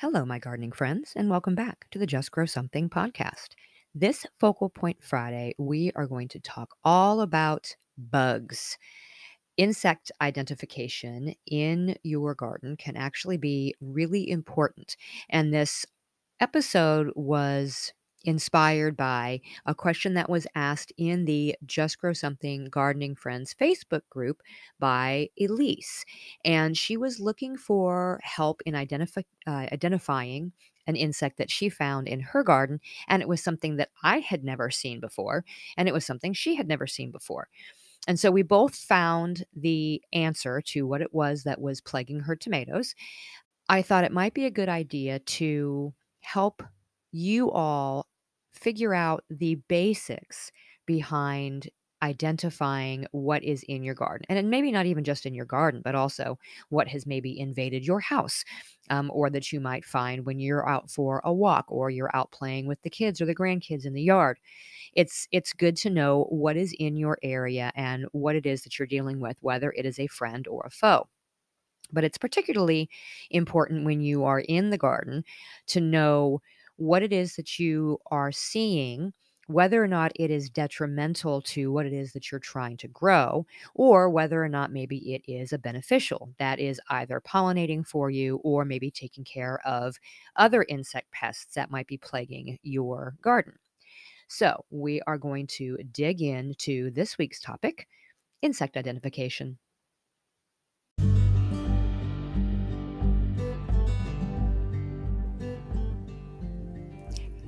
Hello, my gardening friends, and welcome back to the Just Grow Something podcast. This Focal Point Friday, we are going to talk all about bugs. Insect identification in your garden can actually be really important. And this episode was inspired by a question that was asked in the Just Grow Something Gardening Friends Facebook group by Elise. And she was looking for help in identify, uh, identifying an insect that she found in her garden. And it was something that I had never seen before. And it was something she had never seen before. And so we both found the answer to what it was that was plaguing her tomatoes. I thought it might be a good idea to help you all figure out the basics behind identifying what is in your garden. And maybe not even just in your garden, but also what has maybe invaded your house um, or that you might find when you're out for a walk or you're out playing with the kids or the grandkids in the yard. It's it's good to know what is in your area and what it is that you're dealing with, whether it is a friend or a foe. But it's particularly important when you are in the garden to know what it is that you are seeing, whether or not it is detrimental to what it is that you're trying to grow, or whether or not maybe it is a beneficial that is either pollinating for you or maybe taking care of other insect pests that might be plaguing your garden. So, we are going to dig into this week's topic insect identification.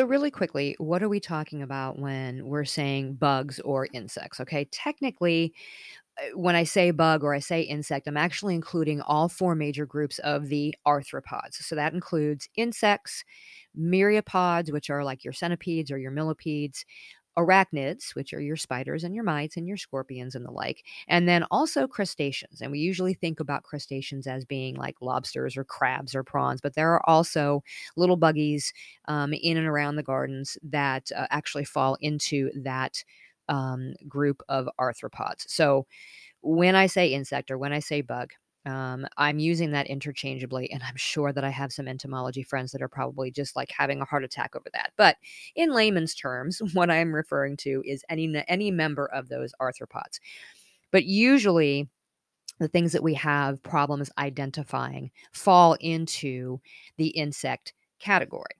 So, really quickly, what are we talking about when we're saying bugs or insects? Okay, technically, uh, when I say bug or I say insect, I'm actually including all four major groups of the arthropods. So, that includes insects, myriapods, which are like your centipedes or your millipedes, arachnids, which are your spiders and your mites and your scorpions and the like, and then also crustaceans. And we usually think about crustaceans as being like lobsters or crabs or prawns, but there are also little buggies um, in and around the gardens that uh, actually fall into that um, group of arthropods. So when I say insect or when I say bug, um, I'm using that interchangeably, and I'm sure that I have some entomology friends that are probably just like having a heart attack over that. But in layman's terms, what I'm referring to is any any member of those arthropods. But usually, the things that we have problems identifying fall into the insect category.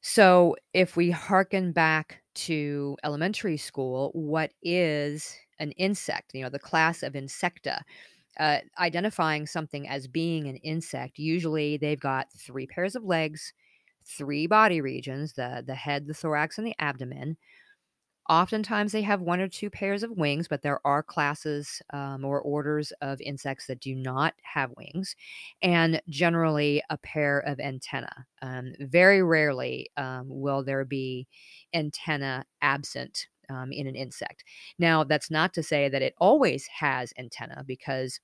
So, if we hearken back to elementary school, what is an insect? You know, the class of insecta uh, identifying something as being an insect, usually they've got three pairs of legs, three body regions the, the head, the thorax, and the abdomen. Oftentimes they have one or two pairs of wings, but there are classes um, or orders of insects that do not have wings, and generally a pair of antenna. Um, very rarely um, will there be antenna absent um, in an insect. Now, that's not to say that it always has antenna because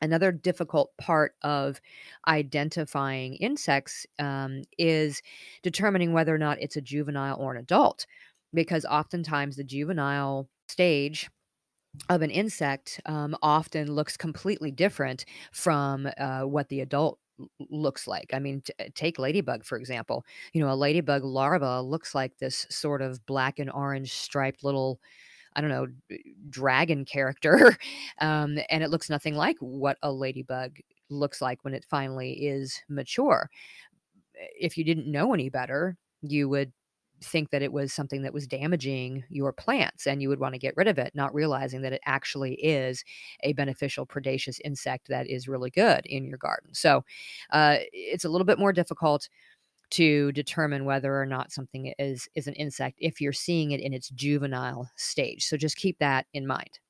another difficult part of identifying insects um, is determining whether or not it's a juvenile or an adult because oftentimes the juvenile stage of an insect um, often looks completely different from uh, what the adult looks like. I mean, t- take ladybug for example. You know, a ladybug larva looks like this sort of black and orange striped little I don't know, dragon character. Um, and it looks nothing like what a ladybug looks like when it finally is mature. If you didn't know any better, you would think that it was something that was damaging your plants and you would want to get rid of it, not realizing that it actually is a beneficial predaceous insect that is really good in your garden. So uh, it's a little bit more difficult to determine whether or not something is is an insect if you're seeing it in its juvenile stage. So just keep that in mind.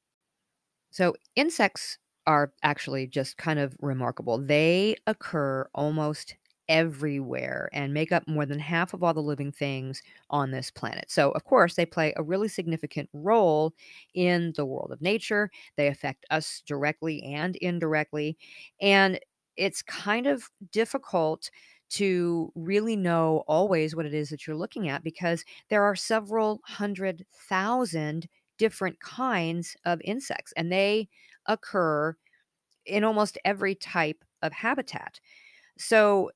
So insects are actually just kind of remarkable. They occur almost everywhere and make up more than half of all the living things on this planet. So, of course, they play a really significant role in the world of nature. They affect us directly and indirectly. And it's kind of difficult to really know always what it is that you're looking at because there are several hundred thousand different kinds of insects and they occur in almost every type of habitat. So,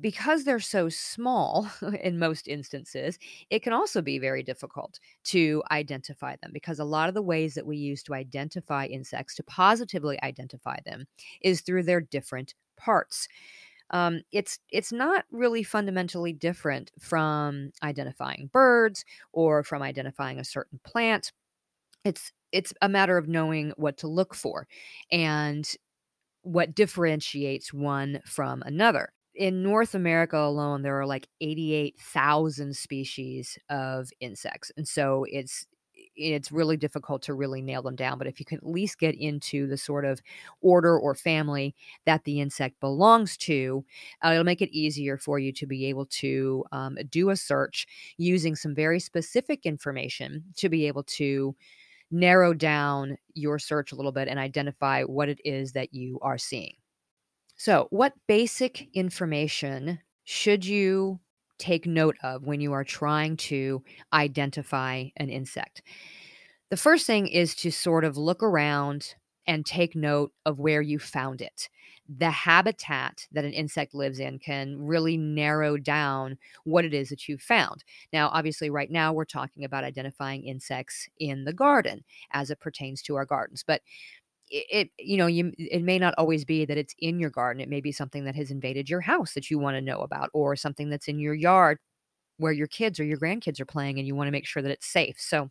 because they're so small in most instances, it can also be very difficult to identify them because a lot of the ways that we use to identify insects, to positively identify them, is through their different parts. Um, it's it's not really fundamentally different from identifying birds or from identifying a certain plant. It's it's a matter of knowing what to look for and what differentiates one from another. In North America alone, there are like 88,000 species of insects. And so it's it's really difficult to really nail them down, but if you can at least get into the sort of order or family that the insect belongs to, uh, it'll make it easier for you to be able to um, do a search using some very specific information to be able to narrow down your search a little bit and identify what it is that you are seeing. So, what basic information should you take note of when you are trying to identify an insect? The first thing is to sort of look around and take note of where you found it. The habitat that an insect lives in can really narrow down what it is that you found. Now, obviously, right now we're talking about identifying insects in the garden as it pertains to our gardens, but it, you know you it may not always be that it's in your garden it may be something that has invaded your house that you want to know about or something that's in your yard where your kids or your grandkids are playing and you want to make sure that it's safe so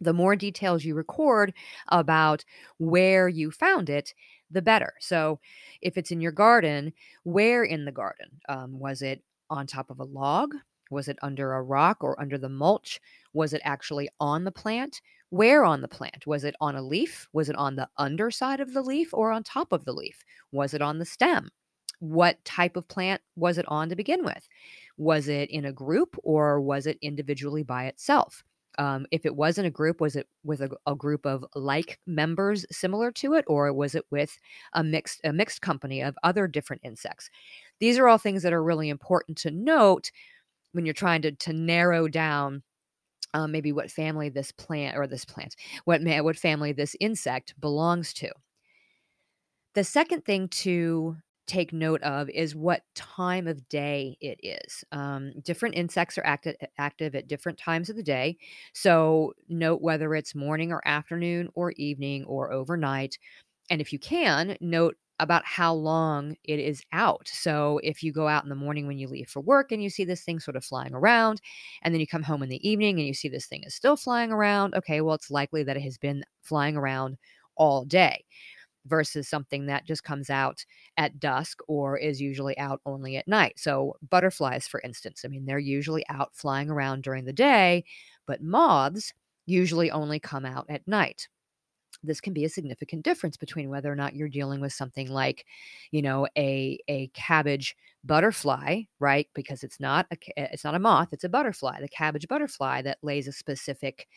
the more details you record about where you found it, the better. So, if it's in your garden, where in the garden? Um, was it on top of a log? Was it under a rock or under the mulch? Was it actually on the plant? Where on the plant? Was it on a leaf? Was it on the underside of the leaf or on top of the leaf? Was it on the stem? What type of plant was it on to begin with? Was it in a group or was it individually by itself? um, if it was in a group, was it with a, a, group of like members similar to it, or was it with a mixed a mixed company of other different insects? These are all things that are really important to note when you're trying to to narrow down um, maybe what family this plant or this plant, what what family this insect belongs to. The second thing to take note of is what time of day it is. Um, different insects are active active at different times of the day. So note whether it's morning or afternoon or evening or overnight. And if you can, note about how long it is out. So if you go out in the morning when you leave for work and you see this thing sort of flying around, and then you come home in the evening and you see this thing is still flying around, okay, well, it's likely that it has been flying around all day versus something that just comes out at dusk or is usually out only at night. So, butterflies, for instance, I mean, they're usually out flying around during the day, but moths usually only come out at night. This can be a significant difference between whether or not you're dealing with something like, you know, a a cabbage butterfly, right? Because it's not a it's not a moth, it's a butterfly. The cabbage butterfly that lays a specific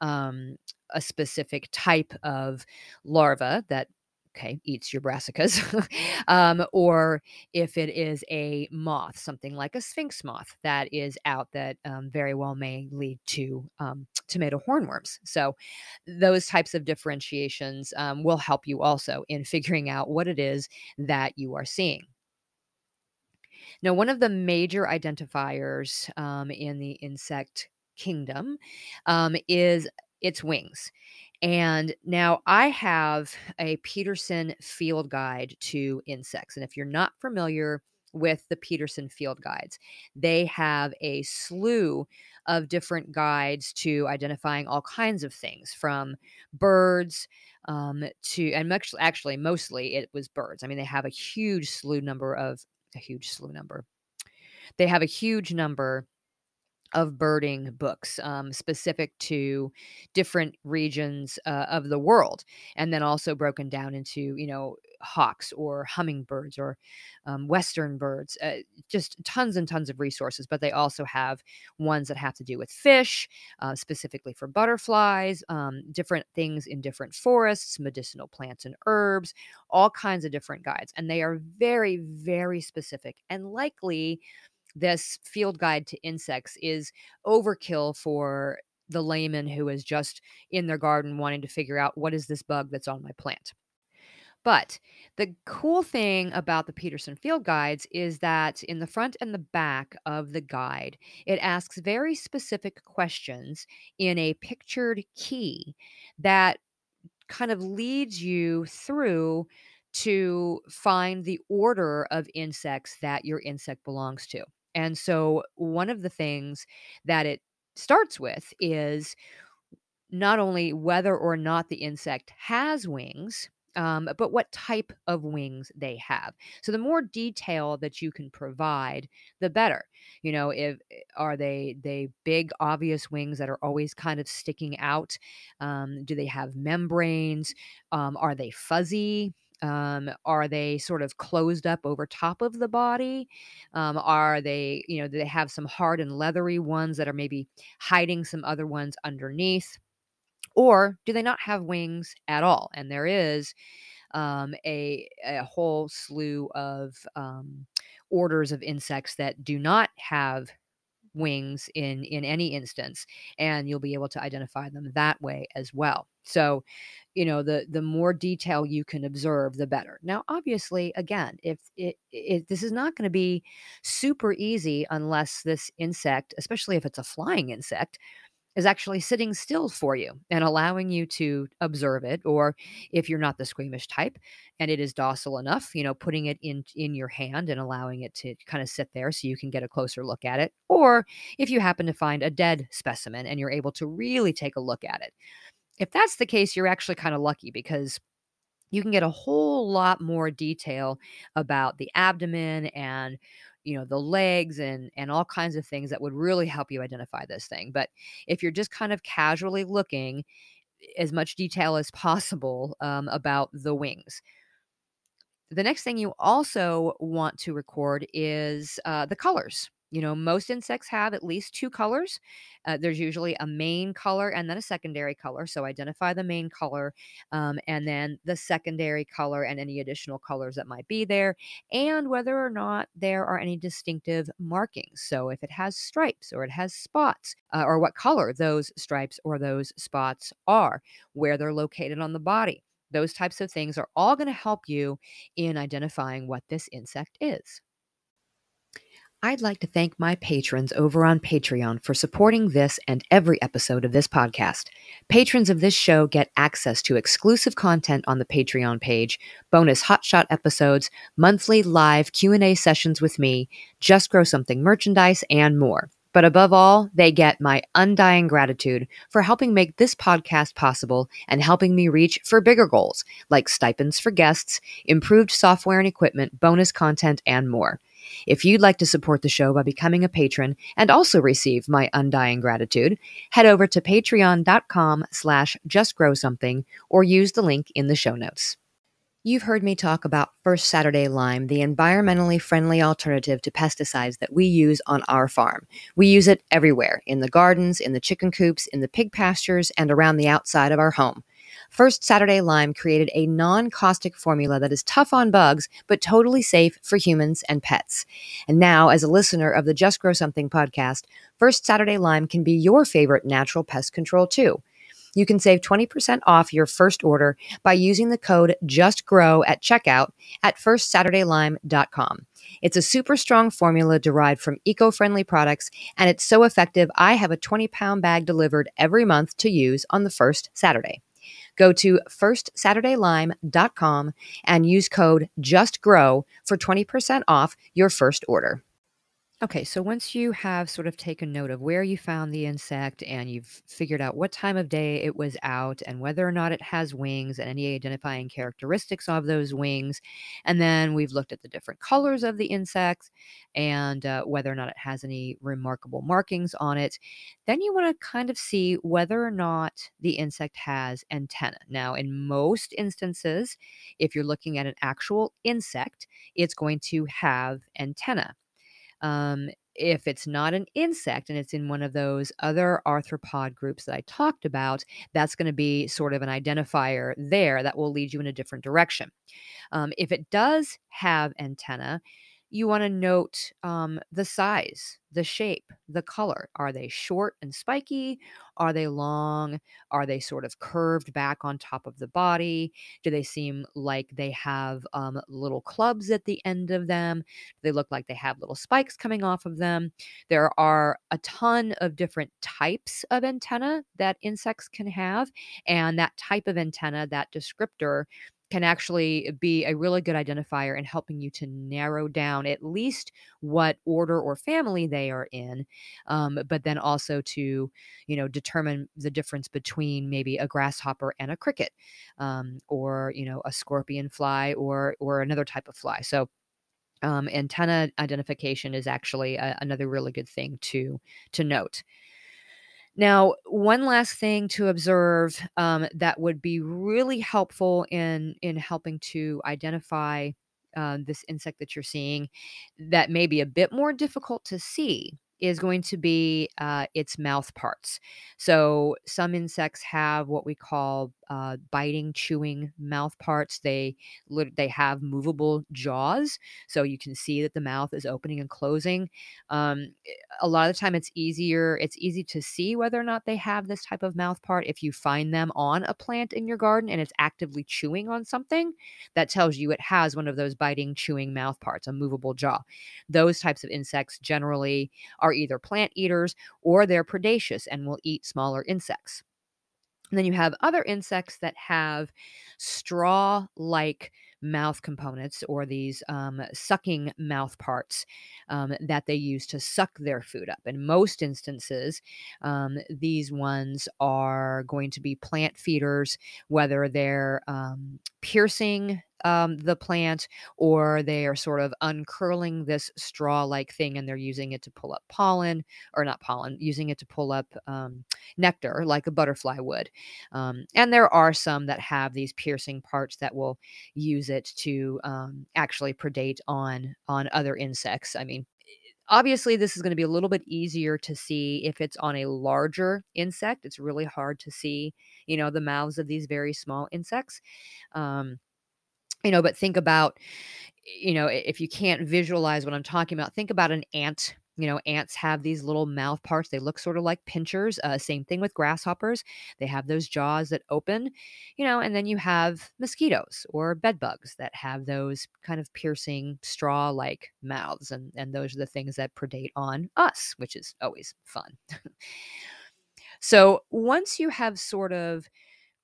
um, a specific type of larva that okay, eats your brassicas, um, or if it is a moth, something like a sphinx moth that is out that um, very well may lead to um, tomato hornworms. So, those types of differentiations um, will help you also in figuring out what it is that you are seeing. Now, one of the major identifiers um, in the insect kingdom um, is its wings. And now I have a Peterson field guide to insects. And if you're not familiar with the Peterson field guides, they have a slew of different guides to identifying all kinds of things from birds um, to, and much, actually, mostly it was birds. I mean, they have a huge slew number of, a huge slew number. They have a huge number of birding books um, specific to different regions uh, of the world and then also broken down into you know hawks or hummingbirds or um, western birds uh, just tons and tons of resources but they also have ones that have to do with fish uh, specifically for butterflies um, different things in different forests medicinal plants and herbs all kinds of different guides and they are very very specific and likely this field guide to insects is overkill for the layman who is just in their garden wanting to figure out what is this bug that's on my plant. But the cool thing about the Peterson Field Guides is that in the front and the back of the guide, it asks very specific questions in a pictured key that kind of leads you through to find the order of insects that your insect belongs to. And so, one of the things that it starts with is not only whether or not the insect has wings, um, but what type of wings they have. So the more detail that you can provide, the better. You know, if eh, are they they big obvious wings that are always kind of sticking out? Um, do they have membranes? Um, are they fuzzy? Um, are they sort of closed up over top of the body? Um, are they, you know, do they have some hard and leathery ones that are maybe hiding some other ones underneath? Or do they not have wings at all? And there is um, a, a whole slew of um, orders of insects that do not have wings in in any instance and you'll be able to identify them that way as well. So you know the the more detail you can observe the better. Now obviously again if it, it this is not going to be super easy unless this insect especially if it's a flying insect is actually sitting still for you and allowing you to observe it or if you're not the squeamish type and it is docile enough you know putting it in in your hand and allowing it to kind of sit there so you can get a closer look at it or if you happen to find a dead specimen and you're able to really take a look at it. If that's the case you're actually kind of lucky because you can get a whole lot more detail about the abdomen and you know the legs and and all kinds of things that would really help you identify this thing but if you're just kind of casually looking as much detail as possible um, about the wings. The next thing you also want to record is uh, the colors you know, most insects have at least two colors. Uh, there's usually a main color and then a secondary color. So identify the main color um, and then the secondary color and any additional colors that might be there, and whether or not there are any distinctive markings. So if it has stripes or it has spots, uh, or what color those stripes or those spots are, where they're located on the body. Those types of things are all going to help you in identifying what this insect is. I'd like to thank my patrons over on Patreon for supporting this and every episode of this podcast. Patrons of this show get access to exclusive content on the Patreon page, bonus hotshot episodes, monthly live Q&A sessions with me, just grow something merchandise and more. But above all, they get my undying gratitude for helping make this podcast possible and helping me reach for bigger goals like stipends for guests, improved software and equipment, bonus content, and more. If you'd like to support the show by becoming a patron and also receive my undying gratitude, head over to patreon.com slash justgrowsomething or use the link in the show notes. You've heard me talk about First Saturday Lime, the environmentally friendly alternative to pesticides that we use on our farm. We use it everywhere in the gardens, in the chicken coops, in the pig pastures, and around the outside of our home. First Saturday Lime created a non caustic formula that is tough on bugs, but totally safe for humans and pets. And now, as a listener of the Just Grow Something podcast, First Saturday Lime can be your favorite natural pest control too. You can save 20% off your first order by using the code JUSTGROW at checkout at firstsaturdaylime.com. It's a super strong formula derived from eco friendly products, and it's so effective. I have a 20 pound bag delivered every month to use on the first Saturday. Go to firstsaturdaylime.com and use code JUSTGROW for 20% off your first order. Okay, so once you have sort of taken note of where you found the insect and you've figured out what time of day it was out and whether or not it has wings and any identifying characteristics of those wings, and then we've looked at the different colors of the insects and uh, whether or not it has any remarkable markings on it, then you want to kind of see whether or not the insect has antenna. Now, in most instances, if you're looking at an actual insect, it's going to have antenna. Um, if it's not an insect and it's in one of those other arthropod groups that I talked about, that's going to be sort of an identifier there that will lead you in a different direction. Um, if it does have antenna, you want to note um, the size, the shape, the color. Are they short and spiky? Are they long? Are they sort of curved back on top of the body? Do they seem like they have um, little clubs at the end of them? Do they look like they have little spikes coming off of them? There are a ton of different types of antenna that insects can have. And that type of antenna, that descriptor, can actually be a really good identifier in helping you to narrow down at least what order or family they are in, um, but then also to, you know, determine the difference between maybe a grasshopper and a cricket, um, or you know, a scorpion fly or or another type of fly. So um, antenna identification is actually a, another really good thing to to note. Now, one last thing to observe um, that would be really helpful in in helping to identify uh, this insect that you're seeing that may be a bit more difficult to see is going to be uh, its mouth parts. So some insects have what we call uh, biting, chewing mouth parts. They they have movable jaws, so you can see that the mouth is opening and closing. Um, a lot of the time, it's easier. It's easy to see whether or not they have this type of mouth part if you find them on a plant in your garden and it's actively chewing on something. That tells you it has one of those biting, chewing mouth parts, a movable jaw. Those types of insects generally are either plant eaters or they're predaceous and will eat smaller insects. And then you have other insects that have straw like mouth components or these um, sucking mouth parts um, that they use to suck their food up. In most instances, um, these ones are going to be plant feeders, whether they're um, piercing um, the plant or they are sort of uncurling this straw like thing and they're using it to pull up pollen or not pollen, using it to pull up um, nectar like a butterfly would. Um, and there are some that have these piercing parts that will use it to um, actually predate on on other insects. I mean, obviously this is going to be a little bit easier to see if it's on a larger insect it's really hard to see you know the mouths of these very small insects um, you know, but think about, you know, if you can't visualize what I'm talking about, think about an ant. You know, ants have these little mouth parts. They look sort of like pinchers. Uh, same thing with grasshoppers. They have those jaws that open, you know, and then you have mosquitoes or bed bugs that have those kind of piercing straw like mouths. And, and those are the things that predate on us, which is always fun. so once you have sort of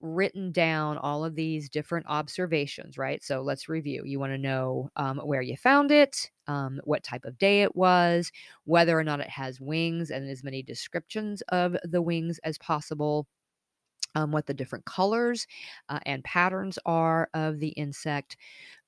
written down all of these different observations, right? So let's review. You want to know um, where you found it, um, what type of day it was, whether or not it has wings, and as many descriptions of the wings as possible. Um, what the different colors uh, and patterns are of the insect,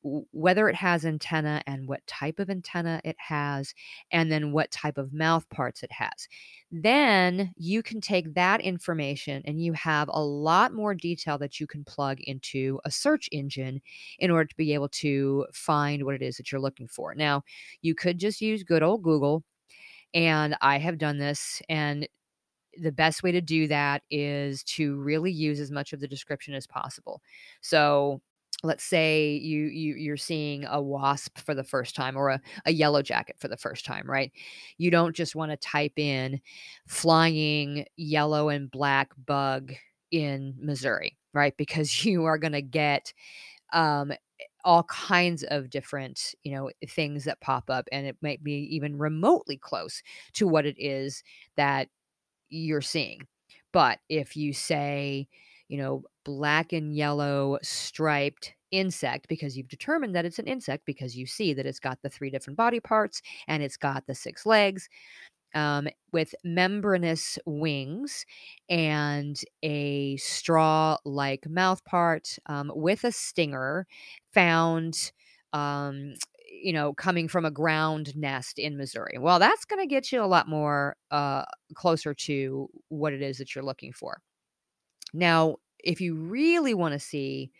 whether it has antenna and what type of antenna it has, and then what type of mouth parts it has. Then you can take that information and you have a lot more detail that you can plug into a search engine in order to be able to find what it is that you're looking for. Now, you could just use good old Google, and I have done this, and the best way to do that is to really use as much of the description as possible. So, let's say you, you you're seeing a wasp for the first time or a, a yellow jacket for the first time right? You don't just want to type in flying yellow and black bug in missouri right? Because you are going to get um, all kinds of different you know things that pop up and it might be even remotely close to what it is that you're seeing. But if you say you know, black and yellow striped insect because you've determined that it's an insect because you see that it's got the three different body parts and it's got the six legs um, with membranous wings and a straw like mouth part um, with a stinger found. Um, you know, coming from a ground nest in Missouri. Well, that's going to get you a lot more uh, closer to what it is that you're looking for. Now, if you really want to see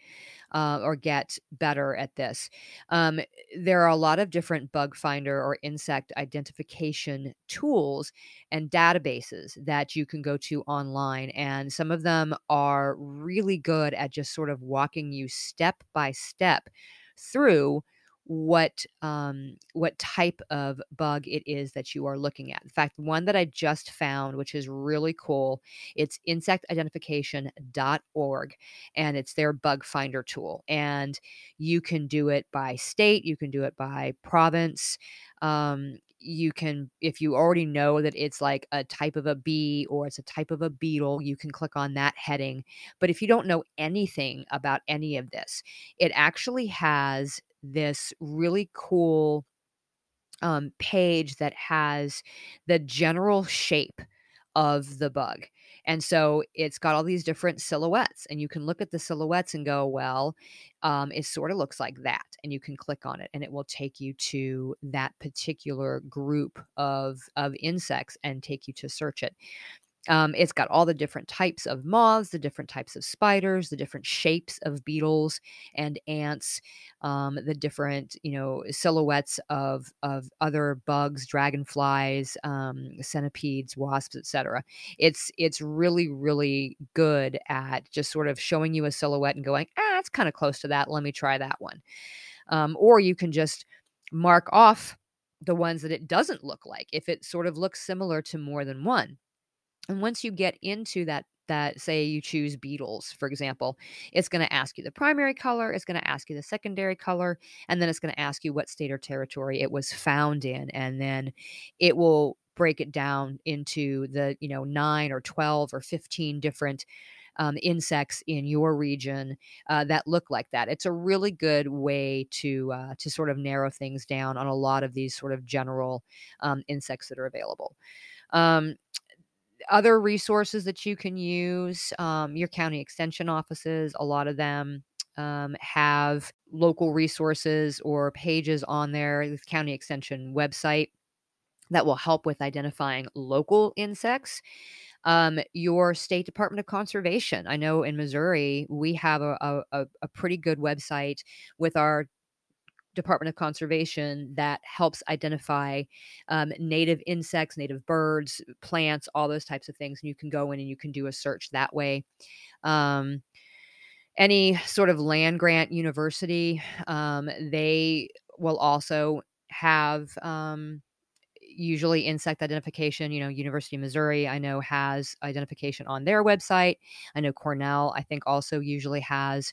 uh, or get better at this. Um, there are a lot of different bug finder or insect identification tools and databases that you can go to online. And some of them are really good at just sort of walking you step by step through what um, what type of bug it is that you are looking at. In fact, one that I just found, which is really cool, it's insectidentification.org, and it's their bug finder tool. And you can do it by state, you can do it by province. Um, you can if you already know that it's like a type of a bee or it's a type of a beetle you can click on that heading but if you don't know anything about any of this it actually has this really cool um, page that has the general shape of the bug. And so it's got all these different silhouettes, and you can look at the silhouettes and go, well, um, it sort of looks like that. And you can click on it, and it will take you to that particular group of, of insects and take you to search it. Um, it's got all the different types of moths, the different types of spiders, the different shapes of beetles and ants, um, the different you know silhouettes of of other bugs, dragonflies, um, centipedes, wasps, etc. It's it's really really good at just sort of showing you a silhouette and going, ah, it's kind of close to that. Let me try that one. Um, or you can just mark off the ones that it doesn't look like if it sort of looks similar to more than one and once you get into that that say you choose beetles, for example, it's going to ask you the primary color, it's going to ask you the secondary color, and then it's going to ask you what state or territory it was found in. And then it will break it down into the, you know, nine or 12 or 15 different um, insects in your region uh, that look like that. It's a really good way to uh, to sort of narrow things down on a lot of these sort of general um, insects that are available. Um, other resources that you can use um, your county extension offices a lot of them um, have local resources or pages on their county extension website that will help with identifying local insects um, your state department of conservation. I know in missouri we have a, a, a pretty good website with our Department of Conservation that helps identify um, native insects, native birds, plants, all those types of things. And you can go in and you can do a search that way. Um, any sort of land grant university, um, they will also have um, usually insect identification. You know, University of Missouri, I know, has identification on their website. I know Cornell, I think, also usually has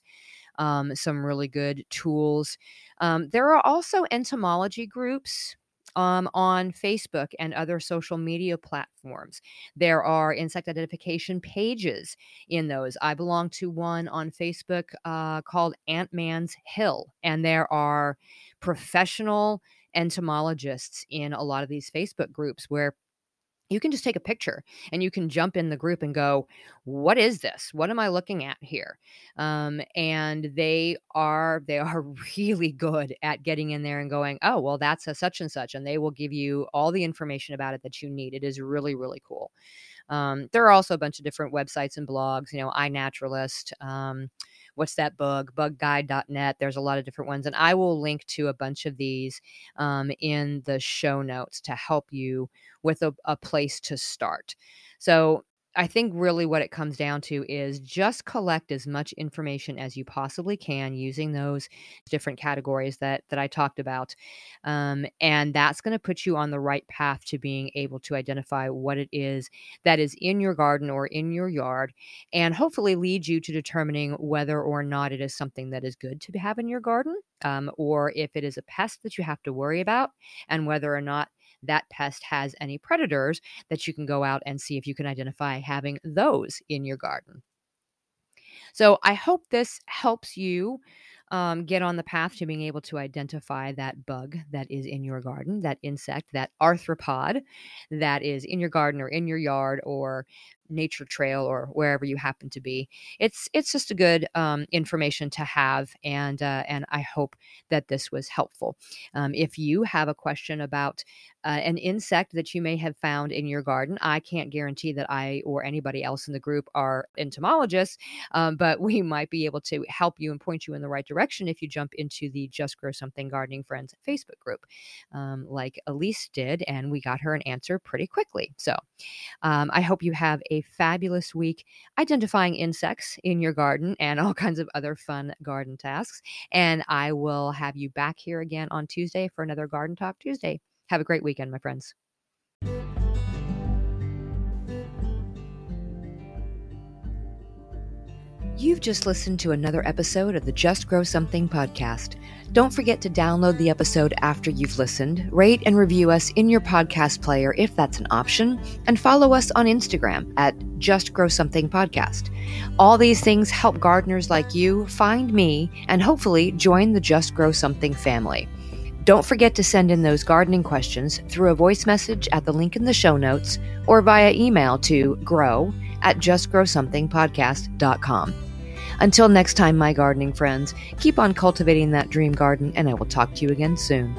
um, some really good tools. Um, there are also entomology groups um, on Facebook and other social media platforms. There are insect identification pages in those. I belong to one on Facebook uh, called Ant Man's Hill, and there are professional entomologists in a lot of these Facebook groups where you can just take a picture and you can jump in the group and go what is this? What am i looking at here? Um, and they are they are really good at getting in there and going oh well that's a such and such and they will give you all the information about it that you need. It is really really cool um, there are also a bunch of different websites and blogs you know iNaturalist um, what's that bug bugguide.net there's a lot of different ones and i will link to a bunch of these um, in the show notes to help you with a, a place to start. So I think really what it comes down to is just collect as much information as you possibly can using those different categories that that I talked about, um, and that's going to put you on the right path to being able to identify what it is that is in your garden or in your yard, and hopefully lead you to determining whether or not it is something that is good to have in your garden, um, or if it is a pest that you have to worry about, and whether or not that pest has any predators that you can go out and see if you can identify having those in your garden. So I hope this helps you um, get on the path to being able to identify that bug that is in your garden, that insect, that arthropod that is in your garden or in your yard or nature trail or wherever you happen to be. It's it's just a good um, information to have, and uh, and I hope that this was helpful. Um, if you have a question about uh, an insect that you may have found in your garden, I can't guarantee that I or anybody else in the group are entomologists, um, but we might be able to help you and point you in the right direction if you jump into the Just Grow Something Gardening Friends Facebook group, um, like Elise did, and we got her an answer pretty quickly. So um, I hope you have a fabulous week identifying insects in your garden and all kinds of other fun garden tasks. And I will have you back here again on Tuesday for another Garden Talk Tuesday. Have a great weekend, my friends. You've just listened to another episode of the Just Grow Something podcast. Don't forget to download the episode after you've listened, rate and review us in your podcast player if that's an option, and follow us on Instagram at Just Grow Something Podcast. All these things help gardeners like you find me and hopefully join the Just Grow Something family. Don't forget to send in those gardening questions through a voice message at the link in the show notes or via email to grow at justgrowsomethingpodcast.com. Until next time, my gardening friends, keep on cultivating that dream garden, and I will talk to you again soon.